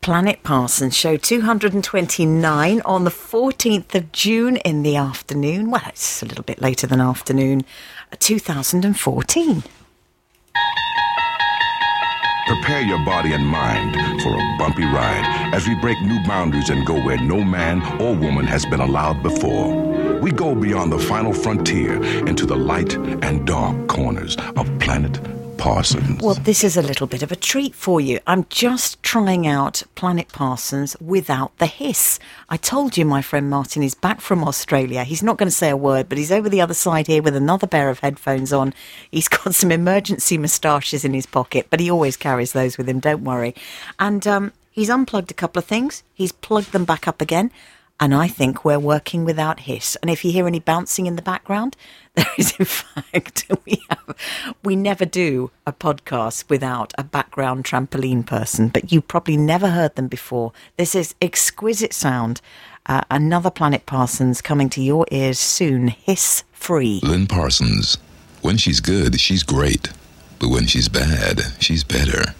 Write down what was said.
Planet Parsons show 229 on the 14th of June in the afternoon. Well, it's a little bit later than afternoon, uh, 2014. Prepare your body and mind for a bumpy ride as we break new boundaries and go where no man or woman has been allowed before. We go beyond the final frontier into the light and dark corners of planet Parsons. Well, this is a little bit of a treat for you. I'm just trying out Planet Parsons without the hiss. I told you my friend Martin is back from Australia. He's not going to say a word, but he's over the other side here with another pair of headphones on. He's got some emergency moustaches in his pocket, but he always carries those with him, don't worry. And um, he's unplugged a couple of things, he's plugged them back up again. And I think we're working without hiss. And if you hear any bouncing in the background, there is in fact we we never do a podcast without a background trampoline person, but you probably never heard them before. This is exquisite sound. Uh, another Planet Parsons coming to your ears soon, hiss free. Lynn Parsons. When she's good, she's great. But when she's bad, she's better.